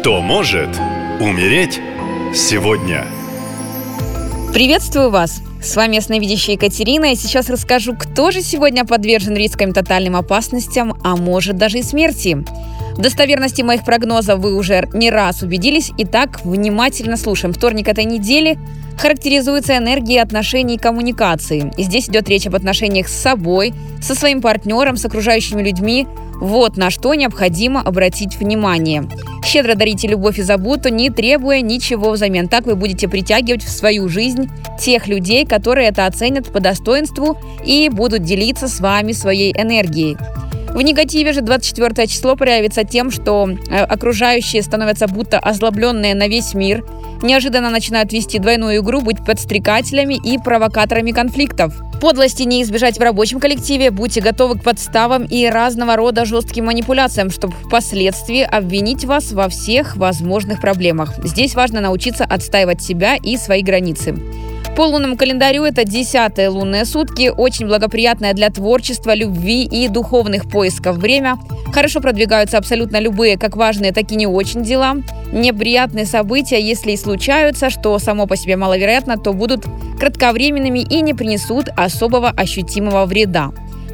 Кто может умереть сегодня? Приветствую вас! С вами ясновидящая Екатерина, и сейчас расскажу, кто же сегодня подвержен рискам тотальным опасностям, а может даже и смерти. В достоверности моих прогнозов вы уже не раз убедились. Итак, внимательно слушаем. Вторник этой недели характеризуется энергией отношений и коммуникации. И здесь идет речь об отношениях с собой, со своим партнером, с окружающими людьми. Вот на что необходимо обратить внимание. Щедро дарите любовь и заботу, не требуя ничего взамен. Так вы будете притягивать в свою жизнь тех людей, которые это оценят по достоинству и будут делиться с вами своей энергией. В негативе же 24 число проявится тем, что э, окружающие становятся будто озлобленные на весь мир, неожиданно начинают вести двойную игру, быть подстрекателями и провокаторами конфликтов. Подлости не избежать в рабочем коллективе, будьте готовы к подставам и разного рода жестким манипуляциям, чтобы впоследствии обвинить вас во всех возможных проблемах. Здесь важно научиться отстаивать себя и свои границы. По лунному календарю это десятые лунные сутки, очень благоприятное для творчества, любви и духовных поисков время. Хорошо продвигаются абсолютно любые, как важные, так и не очень дела. Неприятные события, если и случаются, что само по себе маловероятно, то будут кратковременными и не принесут особого ощутимого вреда.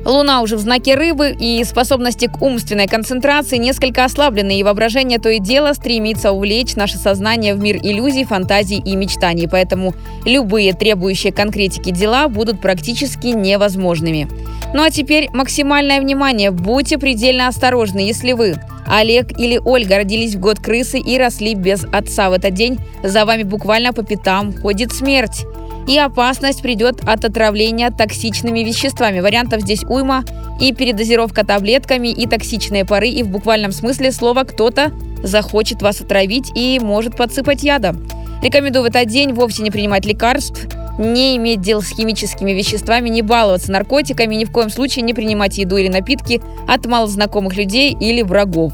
Луна уже в знаке рыбы, и способности к умственной концентрации несколько ослаблены, и воображение то и дело стремится увлечь наше сознание в мир иллюзий, фантазий и мечтаний. Поэтому любые требующие конкретики дела будут практически невозможными. Ну а теперь максимальное внимание. Будьте предельно осторожны, если вы Олег или Ольга родились в год крысы и росли без отца. В этот день за вами буквально по пятам ходит смерть и опасность придет от отравления токсичными веществами. Вариантов здесь уйма. И передозировка таблетками, и токсичные пары, и в буквальном смысле слова кто-то захочет вас отравить и может подсыпать ядом. Рекомендую в этот день вовсе не принимать лекарств, не иметь дел с химическими веществами, не баловаться наркотиками, ни в коем случае не принимать еду или напитки от малознакомых людей или врагов.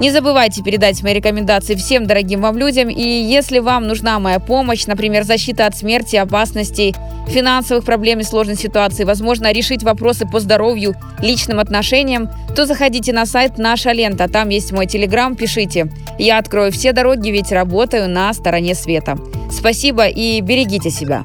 Не забывайте передать мои рекомендации всем дорогим вам людям. И если вам нужна моя помощь, например, защита от смерти, опасностей, финансовых проблем и сложной ситуации, возможно, решить вопросы по здоровью, личным отношениям, то заходите на сайт «Наша лента». Там есть мой телеграм, пишите. Я открою все дороги, ведь работаю на стороне света. Спасибо и берегите себя.